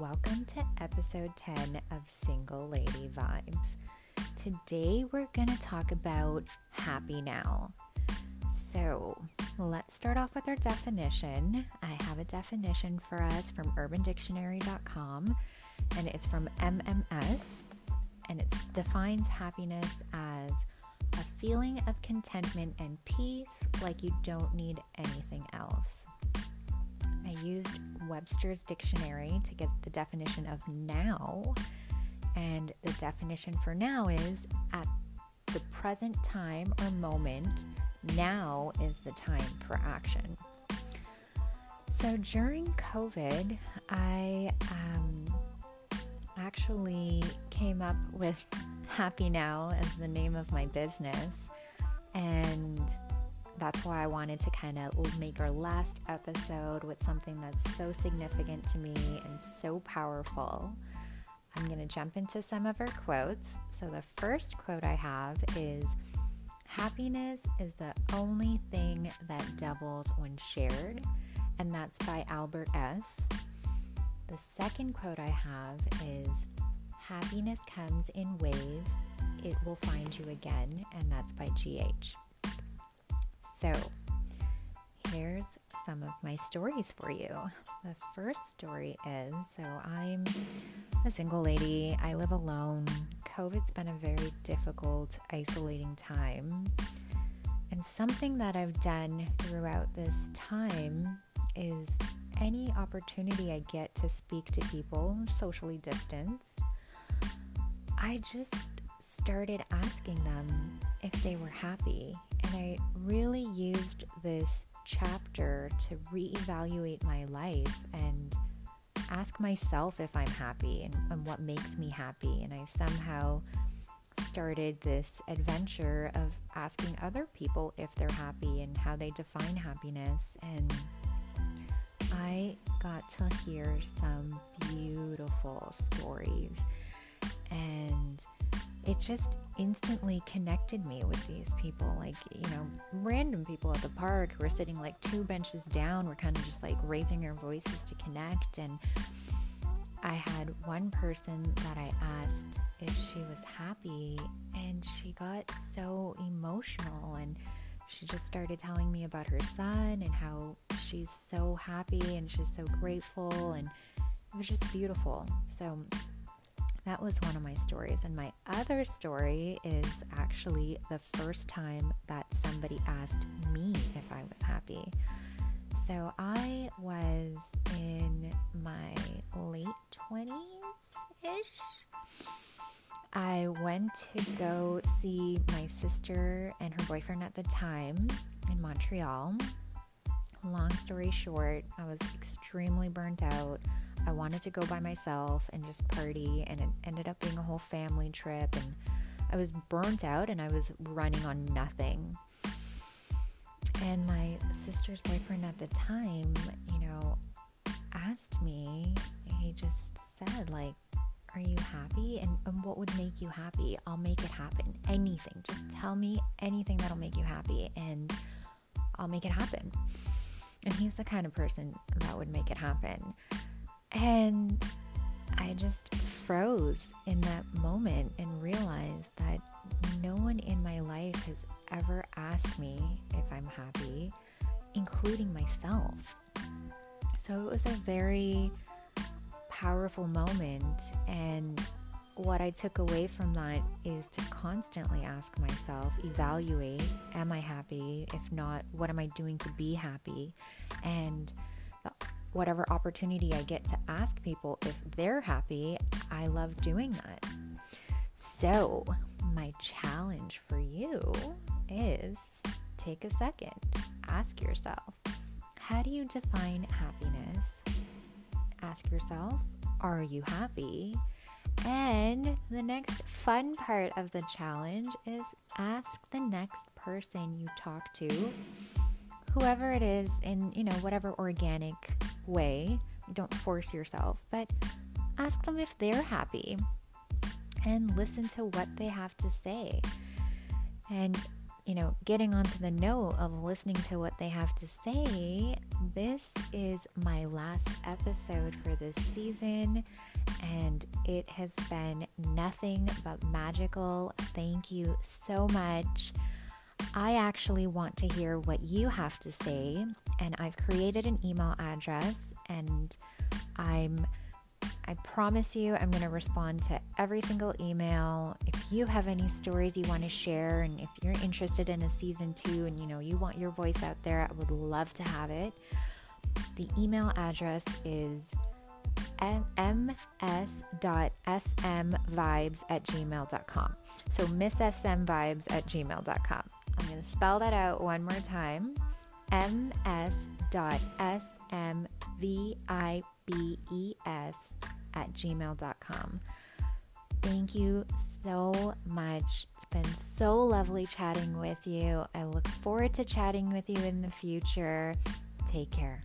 welcome to episode 10 of Single Lady Vibes. Today we're going to talk about happy now. So, let's start off with our definition. I have a definition for us from urbandictionary.com and it's from MMS and it defines happiness as a feeling of contentment and peace like you don't need anything else. Webster's dictionary to get the definition of now, and the definition for now is at the present time or moment, now is the time for action. So during COVID, I um, actually came up with Happy Now as the name of my business. And that's why I wanted to kind of make our last episode with something that's so significant to me and so powerful. I'm going to jump into some of our quotes. So, the first quote I have is Happiness is the only thing that doubles when shared, and that's by Albert S. The second quote I have is Happiness comes in waves, it will find you again, and that's by GH. So, here's some of my stories for you. The first story is so I'm a single lady, I live alone. COVID's been a very difficult, isolating time. And something that I've done throughout this time is any opportunity I get to speak to people socially distanced, I just started asking them if they were happy. And I really used this chapter to reevaluate my life and ask myself if I'm happy and, and what makes me happy. And I somehow started this adventure of asking other people if they're happy and how they define happiness. And I got to hear some beautiful stories and it just instantly connected me with these people like you know random people at the park who were sitting like two benches down were kind of just like raising their voices to connect and i had one person that i asked if she was happy and she got so emotional and she just started telling me about her son and how she's so happy and she's so grateful and it was just beautiful. So that was one of my stories. And my other story is actually the first time that somebody asked me if I was happy. So I was in my late 20s ish. I went to go see my sister and her boyfriend at the time in Montreal. Long story short, I was extremely burnt out. I wanted to go by myself and just party, and it ended up being a whole family trip. And I was burnt out and I was running on nothing. And my sister's boyfriend at the time, you know, asked me, he just said, like, are you happy? And, and what would make you happy? I'll make it happen. Anything. Just tell me anything that'll make you happy, and I'll make it happen. And he's the kind of person that would make it happen. And I just froze in that moment and realized that no one in my life has ever asked me if I'm happy, including myself. So it was a very powerful moment. And what I took away from that is to constantly ask myself, evaluate, am I happy? If not, what am I doing to be happy? And whatever opportunity I get to ask people if they're happy, I love doing that. So, my challenge for you is take a second, ask yourself, how do you define happiness? Ask yourself, are you happy? And the next fun part of the challenge is ask the next person you talk to whoever it is in, you know, whatever organic way. Don't force yourself, but ask them if they're happy and listen to what they have to say. And, you know, getting onto the note of listening to what they have to say, this is my last episode for this season, and it has been nothing but magical. Thank you so much. I actually want to hear what you have to say, and I've created an email address, and I'm I promise you, I'm going to respond to every single email. If you have any stories you want to share, and if you're interested in a season two and you know you want your voice out there, I would love to have it. The email address is ms.smvibes at gmail.com. So misssmvibes at gmail.com. I'm going to spell that out one more time. ms.smvibes at gmail.com. Thank you so much. It's been so lovely chatting with you. I look forward to chatting with you in the future. Take care.